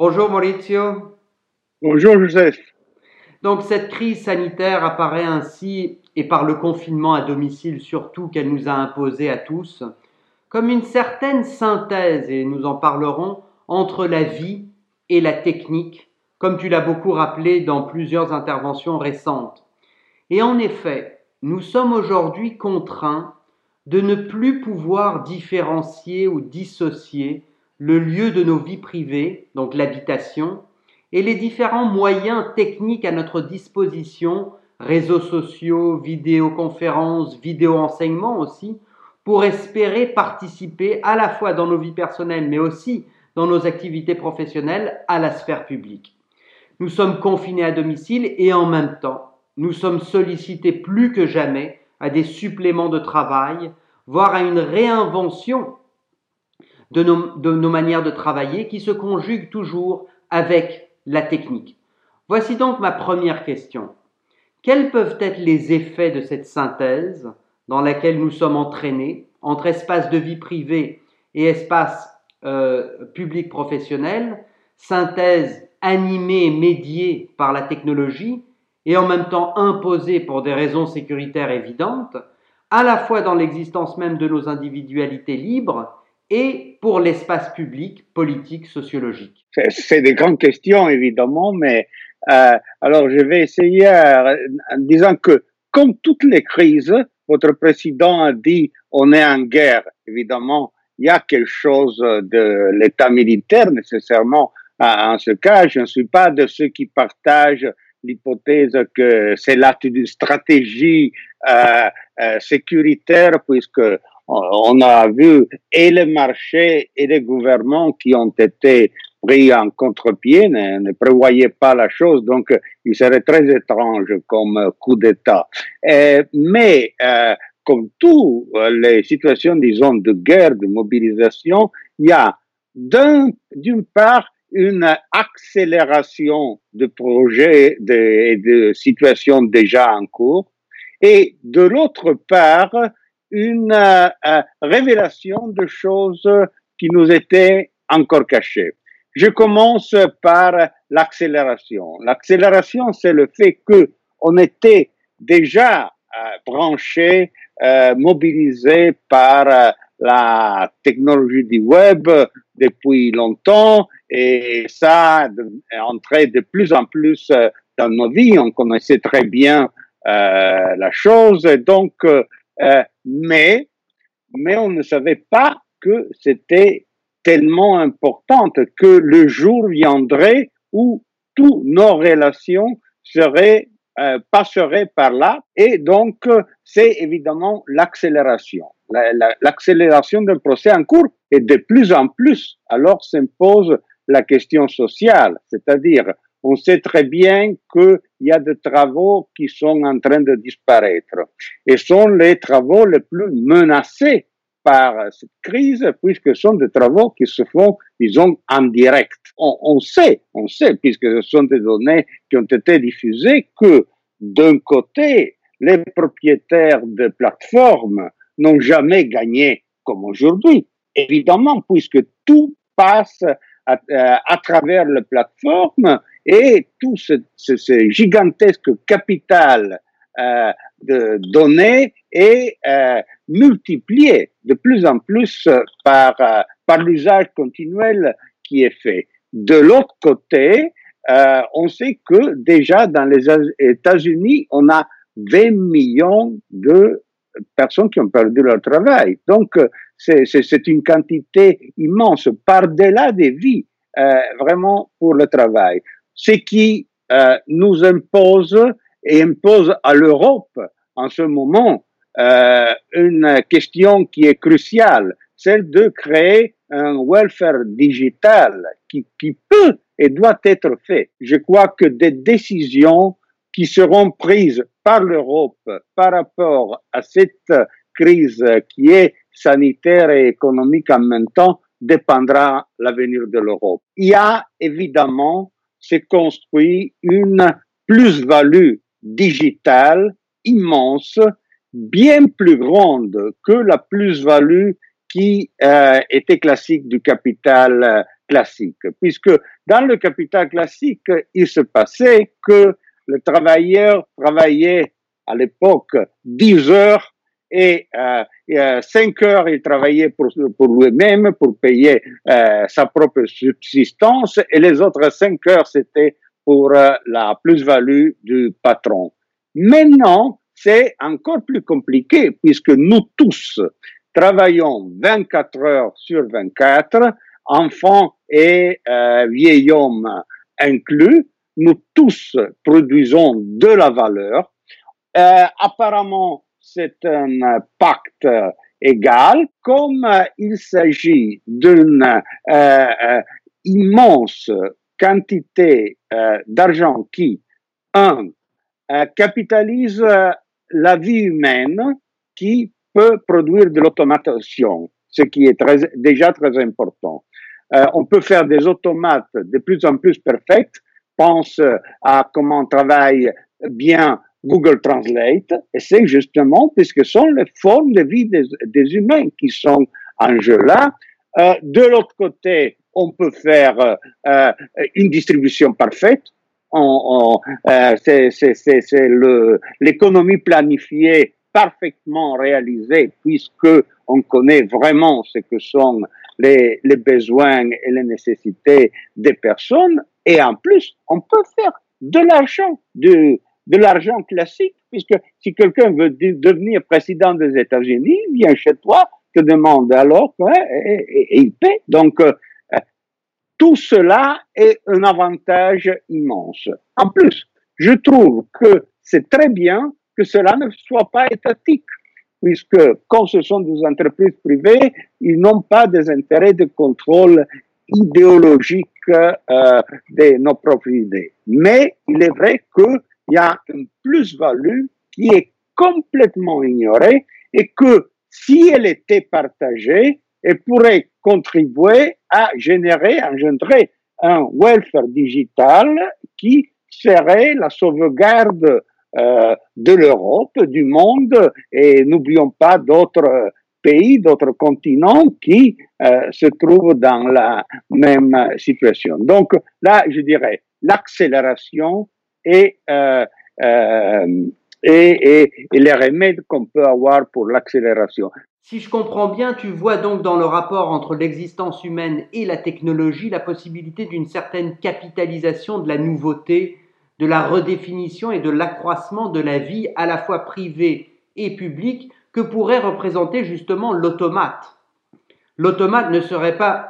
Bonjour Maurizio. Bonjour Joseph. Donc cette crise sanitaire apparaît ainsi, et par le confinement à domicile surtout qu'elle nous a imposé à tous, comme une certaine synthèse, et nous en parlerons, entre la vie et la technique, comme tu l'as beaucoup rappelé dans plusieurs interventions récentes. Et en effet, nous sommes aujourd'hui contraints de ne plus pouvoir différencier ou dissocier le lieu de nos vies privées, donc l'habitation, et les différents moyens techniques à notre disposition, réseaux sociaux, vidéoconférences, vidéo-enseignements aussi, pour espérer participer à la fois dans nos vies personnelles, mais aussi dans nos activités professionnelles à la sphère publique. Nous sommes confinés à domicile et en même temps, nous sommes sollicités plus que jamais à des suppléments de travail, voire à une réinvention de nos, manières de travailler qui se conjuguent toujours avec la technique. Voici donc ma première question. Quels peuvent être les effets de cette synthèse dans laquelle nous sommes entraînés entre espace de vie privée et espace euh, public professionnel, synthèse animée et médiée par la technologie et en même temps imposée pour des raisons sécuritaires évidentes, à la fois dans l'existence même de nos individualités libres et pour l'espace public, politique, sociologique C'est des grandes questions, évidemment, mais euh, alors je vais essayer euh, en disant que, comme toutes les crises, votre président a dit on est en guerre. Évidemment, il y a quelque chose de l'état militaire nécessairement en ce cas. Je ne suis pas de ceux qui partagent l'hypothèse que c'est là une stratégie euh, euh, sécuritaire puisque on a vu et les marchés et les gouvernements qui ont été pris en contre-pied ne, prévoyaient pas la chose, donc il serait très étrange comme coup d'État. Euh, mais euh, comme toutes les situations, disons, de guerre, de mobilisation, il y a d'une part une accélération de projets et de, de situations déjà en cours, et de l'autre part, une euh, euh, révélation de choses qui nous étaient encore cachées. Je commence par l'accélération. L'accélération, c'est le fait que on était déjà euh, branché, euh, mobilisé par euh, la technologie du web depuis longtemps et ça est entré de plus en plus dans nos vies. On connaissait très bien euh, la chose. Donc, euh, mais, mais on ne savait pas que c'était tellement importante que le jour viendrait où toutes nos relations seraient euh, passeraient par là. Et donc c'est évidemment l'accélération. L'accélération d'un procès en cours et de plus en plus. Alors s'impose la question sociale c'est-à-dire on sait très bien qu'il y a des travaux qui sont en train de disparaître et sont les travaux les plus menacés par cette crise puisque ce sont des travaux qui se font, disons, en direct. On, sait, on sait, puisque ce sont des données qui ont été diffusées, que d'un côté, les propriétaires de plateformes n'ont jamais gagné comme aujourd'hui, évidemment, puisque tout passe à, à, travers les plateformes et tout ce, ce, ce gigantesque capital euh, de données est euh, multiplié de plus en plus par, euh, par l'usage continuel qui est fait. De l'autre côté, euh, on sait que déjà dans les États-Unis, on a 20 millions de personnes qui ont perdu leur travail. Donc, c'est une quantité immense, par-delà des vies, euh, vraiment pour le travail ce qui euh, nous impose et impose à l'Europe en ce moment euh, une question qui est cruciale, celle de créer un welfare digital qui, qui peut et doit être fait. Je crois que des décisions qui seront prises par l'Europe par rapport à cette crise qui est sanitaire et économique en même temps dépendra l'avenir de l'Europe. Il y a évidemment s'est construit une plus-value digitale immense, bien plus grande que la plus-value qui euh, était classique du capital classique, puisque dans le capital classique, il se passait que le travailleur travaillait à l'époque 10 heures et, euh, et 5 heures il travaillait pour, pour lui-même, pour payer euh, sa propre subsistance, et les autres 5 heures c'était pour euh, la plus-value du patron. Maintenant, c'est encore plus compliqué puisque nous tous travaillons 24 heures sur 24, enfants et euh, vieil hommes inclus, nous tous produisons de la valeur. Euh, apparemment, c'est un pacte égal, comme il s'agit d'une euh, euh immense quantité euh, d'argent qui, un, euh, capitalise la vie humaine qui peut produire de l'automatisation, ce qui est déjà très important. Euh, on peut faire des automates de plus en plus perfects. Pense à comment travaille bien Google Translate, et c'est justement puisque ce sont les formes de vie des, des humains qui sont en jeu là. Euh, de l'autre côté, on peut faire euh, une distribution parfaite. On, on, euh, c'est l'économie planifiée parfaitement réalisée puisque on connaît vraiment ce que sont les, les besoins et les nécessités des personnes. Et en plus, on peut faire de l'argent, de, de l'argent classique, puisque si quelqu'un veut devenir président des États-Unis, vient chez toi, te demande alors, et, et, il paie. Donc, euh, tout cela est un avantage immense. En plus, je trouve que c'est très bien que cela ne soit pas étatique, puisque quand ce sont des entreprises privées, ils n'ont pas des intérêts de contrôle idéologique euh, de nos propres idées. Mais il est vrai qu'il y a une plus-value qui est complètement ignorée et que si elle était partagée, elle pourrait contribuer à générer, engendrer un welfare digital qui serait la sauvegarde euh, de l'Europe, du monde, et n'oublions pas d'autres pays, d'autres continents qui euh, se trouvent dans la même situation. Donc là, je dirais l'accélération et, euh, euh et, et, les remèdes qu'on peut avoir pour l'accélération. Si je comprends bien, tu vois donc dans le rapport entre l'existence humaine et la technologie la possibilité d'une certaine capitalisation de la nouveauté, de la redéfinition et de l'accroissement de la vie à la fois privée et publique que pourrait représenter justement l'automate. L'automate ne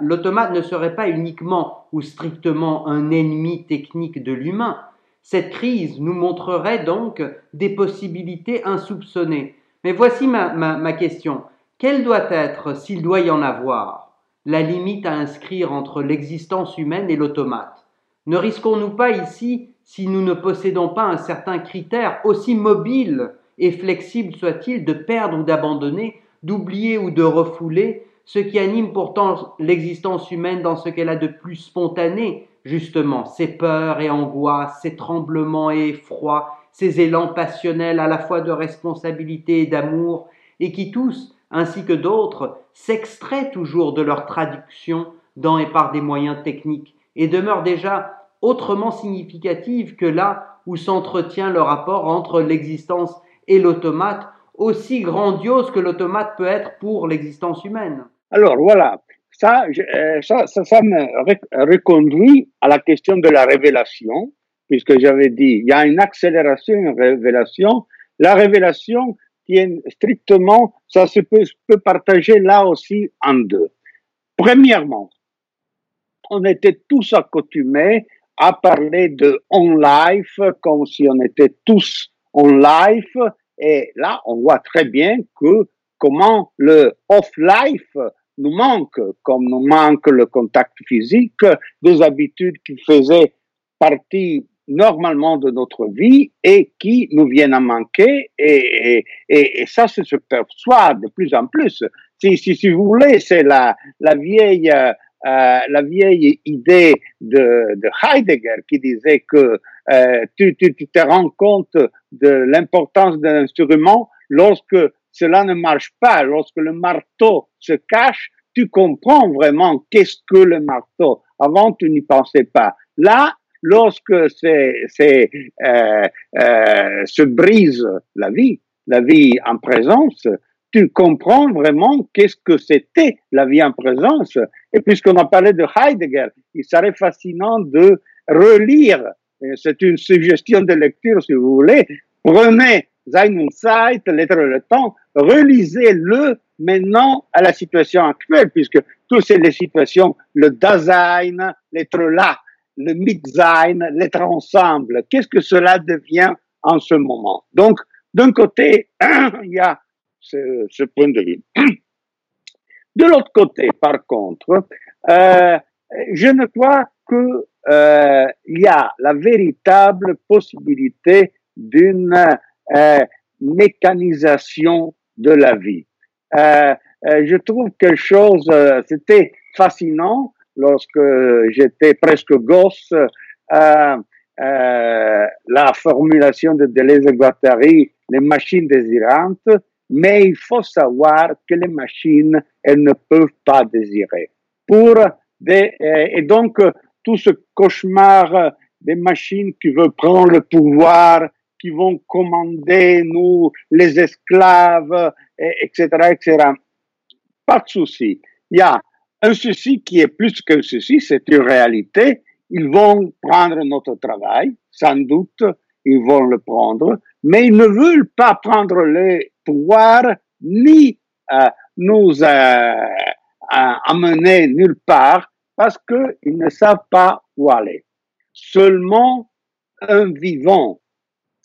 l'automate ne serait pas uniquement ou strictement un ennemi technique de l'humain. Cette crise nous montrerait donc des possibilités insoupçonnées. Mais voici ma, question. Quelle doit être, s'il doit y en avoir, la limite à inscrire entre l'existence humaine et l'automate? Ne risquons-nous pas ici, si nous ne possédons pas un certain critère, aussi mobile et flexible soit-il, de perdre ou d'abandonner, d'oublier ou de refouler ce qui anime pourtant l'existence humaine dans ce qu'elle a de plus spontané, justement, ses peurs et angoisses, ses tremblements et effrois, ses élans passionnels à la fois de responsabilité et d'amour, et qui tous, ainsi que d'autres, s'extraient toujours de leur traduction dans et par des moyens techniques et demeurent déjà autrement significatives que là où s'entretient le rapport entre l'existence et l'automate, aussi grandiose que l'automate peut être pour l'existence humaine. Alors voilà, ça, euh, ça, ça, me reconduit à la question de la révélation, puisque j'avais dit, il y a une accélération, une révélation. La révélation, tiennent strictement, ça se peut, peut partager là aussi en deux. Premièrement, on était tous accoutumés à parler de on life comme si on était tous on life et là on voit très bien que comment le off life nous manque comme nous manque le contact physique des habitudes qui faisaient partie normalement de notre vie et qui nous viennent à manquer et, et, et ça se perçoit de plus en plus. Si, si, si vous voulez, c'est la, la vieille euh, la vieille idée de, de, Heidegger qui disait que euh, tu, tu, tu, te rends compte de l'importance d'un instrument lorsque cela ne marche pas, lorsque le marteau se cache, tu comprends vraiment qu'est-ce que le marteau Avant, tu n'y pensais pas. Là, lorsque c'est, euh, euh, se brise la vie, la vie en présence, tu comprends vraiment qu'est-ce que c'était la vie en présence. Et puisqu'on a parlé de Heidegger, il serait fascinant de relire, c'est une suggestion de lecture si vous voulez, prenez Sein Zeit, et le temps, relisez-le maintenant à la situation actuelle, puisque toutes les situations, le Dasein, l'être là, le Mitsein, l'être ensemble, qu'est-ce que cela devient en ce moment? Donc, d'un côté, il y a ce, ce, point de vue. De l'autre côté, par contre, euh, je ne crois qu'il euh, y a la véritable possibilité d'une euh, mécanisation de la vie. Euh, euh, je trouve quelque chose, euh, c'était fascinant lorsque j'étais presque gosse, euh, la formulation de Deleuze et Guattari, les machines désirantes, mais il faut savoir que les machines, elles ne peuvent pas désirer. Pour des, et donc, tout ce cauchemar des machines qui veulent prendre le pouvoir, qui vont commander nous, les esclaves, etc., etc. Pas de souci. Il y a un souci qui est plus qu'un souci, c'est une réalité. Ils vont prendre notre travail, sans doute, ils vont le prendre, mais ils ne veulent pas prendre le pouvoir ni euh, nous euh, amener nulle part parce qu'ils ne savent pas où aller. Seulement un vivant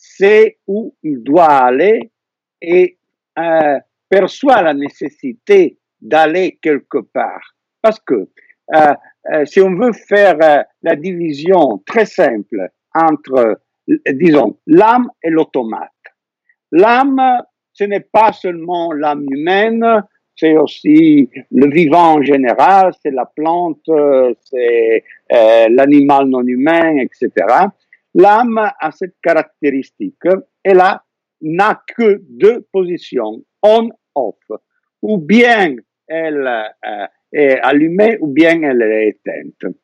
sait où il doit aller et euh, perçoit la nécessité d'aller quelque part. Parce que euh, euh, si on veut faire euh, la division très simple entre, disons, l'âme et l'automate, l'âme, ce n'est pas seulement l'âme humaine, c'est aussi le vivant en général, c'est la plante, c'est euh, l'animal non humain, etc. L'âme a cette caractéristique, elle n'a que deux positions, on-off. Ou bien elle euh, est allumée ou bien elle est éteinte.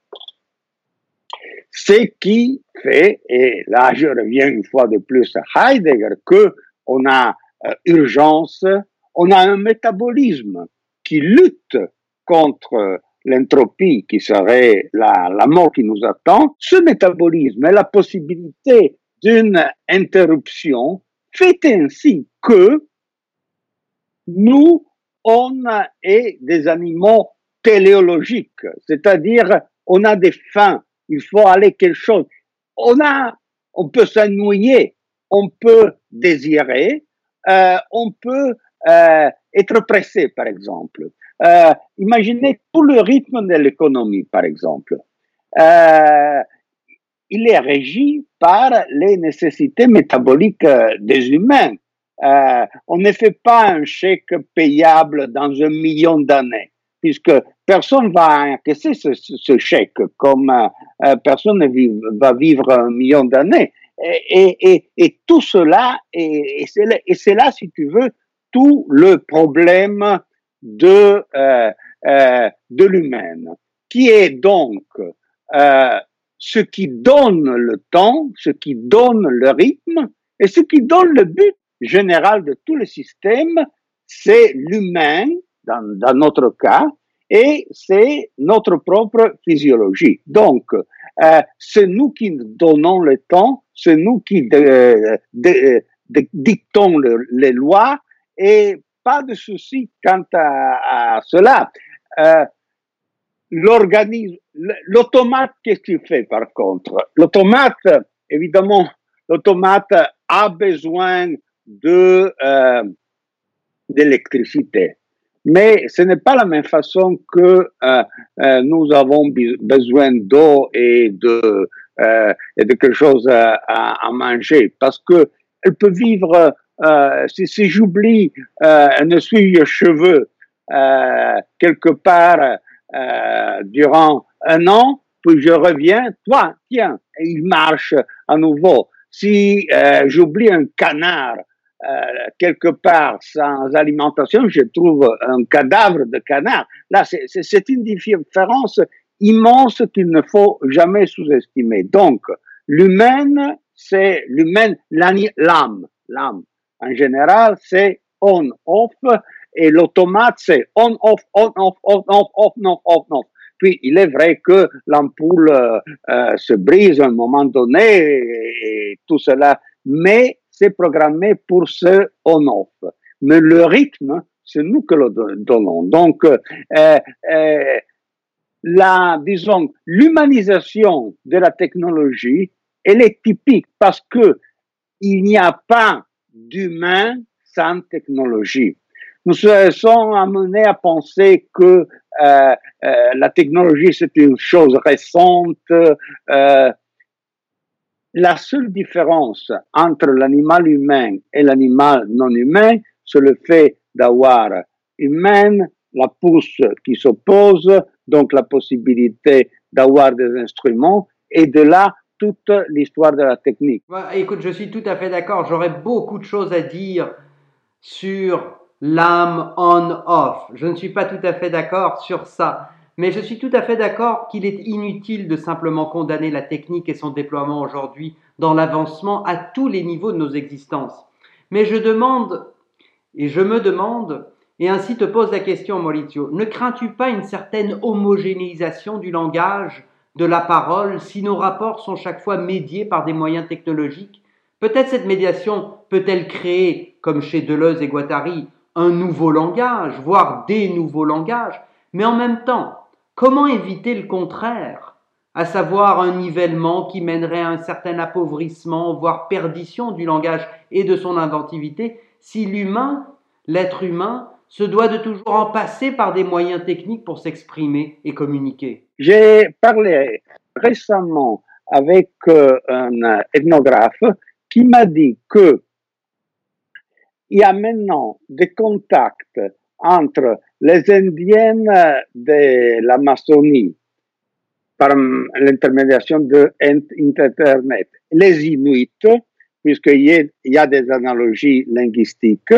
Ce qui fait, et là je reviens une fois de plus à Heidegger, que on a euh, urgence, on a un métabolisme qui lutte contre l'entropie qui serait la, mort qui nous attend, ce métabolisme et la possibilité d'une interruption fait ainsi que nous, on est des animaux téléologiques, c'est-à-dire on a des fins, il faut aller quelque chose. On a, on peut s'ennuyer, on peut désirer, euh, on peut euh, être pressé, par exemple. Euh, imaginez tout le rythme de l'économie, par exemple. Euh, il est régi par les nécessités métaboliques euh, des humains. Euh, on ne fait pas un chèque payable dans un million d'années, puisque personne va encaisser ce, chèque, comme euh, personne ne va vivre un million d'années. Et, tout cela, et c'est là, si tu veux, tout le problème de, euh, euh, de l'humaine, qui est donc euh, ce qui donne le temps, ce qui donne le rythme, et ce qui donne le but général de tout le système, c'est l'humain, dans, dans notre cas, et c'est notre propre physiologie. Donc, euh, c'est nous qui donnons le temps, c'est nous qui de, de, dictons le, les lois, et pas de souci quant à, cela. Euh, L'organisme, l'automate, qu'est-ce qu'il fait par contre? L'automate, évidemment, l'automate a besoin de euh, d'électricité, mais ce n'est pas la même façon que euh, nous avons besoin d'eau et de et de quelque chose à, à, manger, parce que elle peut vivre euh, si, si j'oublie euh, un essuie-cheveux euh, quelque part euh, durant un an, puis je reviens, toi, tiens, il marche à nouveau. Si euh, j'oublie un canard quelque part sans alimentation, je trouve un cadavre de canard. Là, c'est une différence immense qu'il ne faut jamais sous-estimer. Donc, l'humain, c'est l'humain, l'âme, l'âme. En général, c'est on-off et l'automate, c'est on-off, on-off, on-off, on-off, on-off. Puis, il est vrai que l'ampoule euh, euh, se brise à un moment donné et, tout cela, mais c'est programmé pour ce on-off. Mais le rythme, c'est nous que le donnons. Donc, euh, euh, la, disons, l'humanisation de la technologie, elle est typique parce que il n'y a pas d'humain sans technologie. Nous sommes amenés à penser que euh, euh, la technologie c'est une chose récente. Euh, la seule différence entre l'animal humain et l'animal non humain, c'est le fait d'avoir humaine, la pousse qui s'oppose, donc la possibilité d'avoir des instruments, et de là toute l'histoire de la technique. écoute, je suis tout à fait d'accord. J'aurais beaucoup de choses à dire sur l'âme on-off. Je ne suis pas tout à fait d'accord sur ça. Mais je suis tout à fait d'accord qu'il est inutile de simplement condamner la technique et son déploiement aujourd'hui dans l'avancement à tous les niveaux de nos existences. Mais je demande, et je me demande, et ainsi te pose la question, Maurizio, ne crains-tu pas une certaine homogénéisation du langage, de la parole, si nos rapports sont chaque fois médiés par des moyens technologiques Peut-être cette médiation peut-elle créer, comme chez Deleuze et Guattari, un nouveau langage, voire des nouveaux langages, mais en même temps, comment éviter le contraire, à savoir un nivellement qui mènerait à un certain appauvrissement, voire perdition du langage et de son inventivité, si l'humain, l'être humain, se doit de toujours en passer par des moyens techniques pour s'exprimer et communiquer? J'ai parlé récemment avec euh, un ethnographe qui m'a dit que il y a maintenant des contacts entre les Indiennes de l'Amazonie par l'intermédiation de Internet, les Inuits, puisqu'il y a des analogies linguistiques,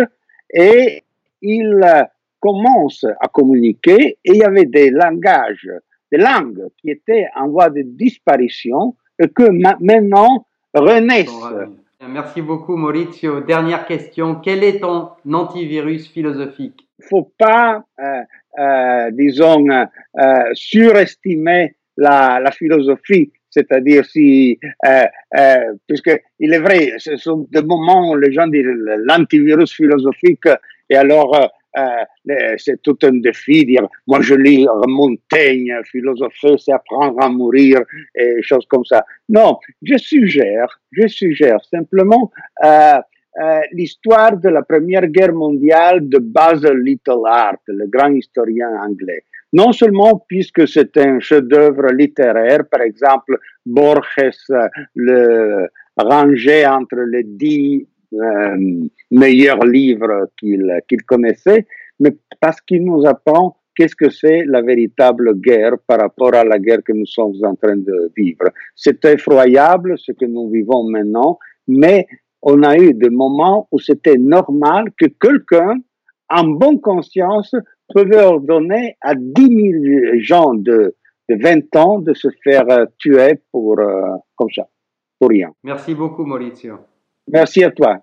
et ils commencent à communiquer, et il y avait des langages, des langues qui étaient en voie de disparition, et que maintenant renaissent. Merci beaucoup Maurizio. Dernière question, quel est ton antivirus philosophique? Il ne faut pas, euh, euh, disons, euh, surestimer la, la philosophie. C'est-à-dire si, puisque il est vrai, ce sont des moments où les gens disent l'antivirus philosophique, et alors euh, c'est tout un défi, dire moi je lis Montaigne, philosopher c'est apprendre à mourir et choses comme ça. Non, je suggère, je suggère simplement euh, euh, l'histoire de la Première Guerre mondiale de Basil Little Art, le grand historien anglais. Non seulement puisque c'est un chef-d'œuvre littéraire, par exemple Borges le rangeait entre les dix euh, meilleurs livres qu'il connaissait, mais parce qu'il nous apprend qu'est-ce que c'est la véritable guerre par rapport à la guerre que nous sommes en train de vivre. C'est effroyable ce que nous vivons maintenant, mais on a eu des moments où c'était normal que quelqu'un, en bonne conscience, pouvait ordonner à 10 000 gens de, de 20 ans de se faire tuer pour, euh, comme ça, pour rien. Merci beaucoup, Maurizio. Merci à toi.